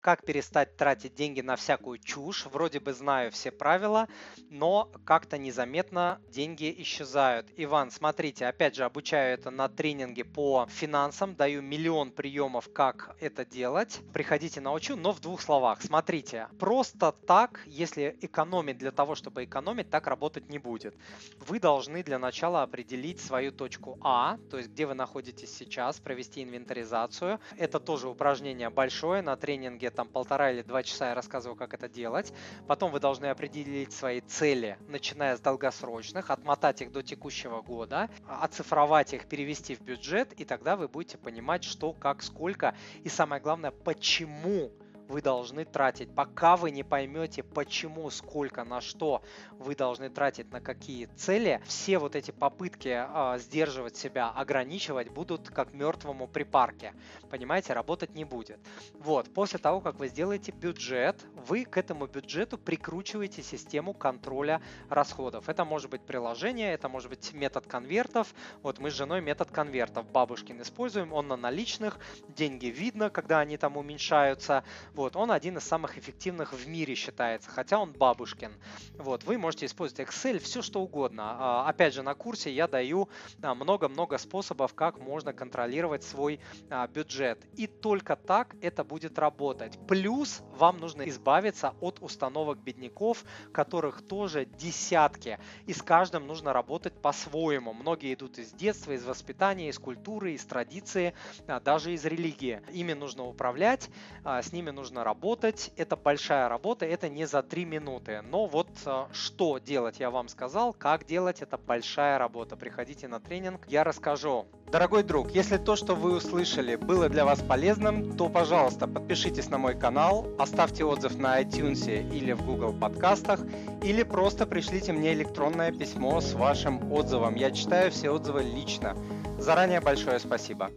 как перестать тратить деньги на всякую чушь. Вроде бы знаю все правила, но как-то незаметно деньги исчезают. Иван, смотрите, опять же, обучаю это на тренинге по финансам, даю миллион приемов, как это делать. Приходите, научу, но в двух словах. Смотрите, просто так, если экономить для того, чтобы экономить, так работать не будет. Вы должны для начала определить свою точку А, то есть где вы находитесь сейчас, провести инвентаризацию. Это тоже упражнение большое на тренинге там полтора или два часа я рассказываю, как это делать. Потом вы должны определить свои цели, начиная с долгосрочных, отмотать их до текущего года, оцифровать их, перевести в бюджет, и тогда вы будете понимать, что, как, сколько, и самое главное, почему вы должны тратить. Пока вы не поймете, почему, сколько, на что вы должны тратить, на какие цели, все вот эти попытки э, сдерживать себя, ограничивать будут как мертвому припарке. Понимаете, работать не будет. Вот, после того, как вы сделаете бюджет, вы к этому бюджету прикручиваете систему контроля расходов. Это может быть приложение, это может быть метод конвертов. Вот мы с женой метод конвертов бабушкин используем, он на наличных, деньги видно, когда они там уменьшаются. Вот, он один из самых эффективных в мире считается, хотя он бабушкин. Вот, вы можете использовать Excel, все что угодно. А, опять же, на курсе я даю а, много-много способов, как можно контролировать свой а, бюджет. И только так это будет работать. Плюс вам нужно избавиться от установок бедняков, которых тоже десятки. И с каждым нужно работать по-своему. Многие идут из детства, из воспитания, из культуры, из традиции, даже из религии. Ими нужно управлять, с ними нужно нужно работать. Это большая работа, это не за 3 минуты. Но вот э, что делать, я вам сказал. Как делать, это большая работа. Приходите на тренинг, я расскажу. Дорогой друг, если то, что вы услышали, было для вас полезным, то, пожалуйста, подпишитесь на мой канал, оставьте отзыв на iTunes или в Google подкастах, или просто пришлите мне электронное письмо с вашим отзывом. Я читаю все отзывы лично. Заранее большое спасибо.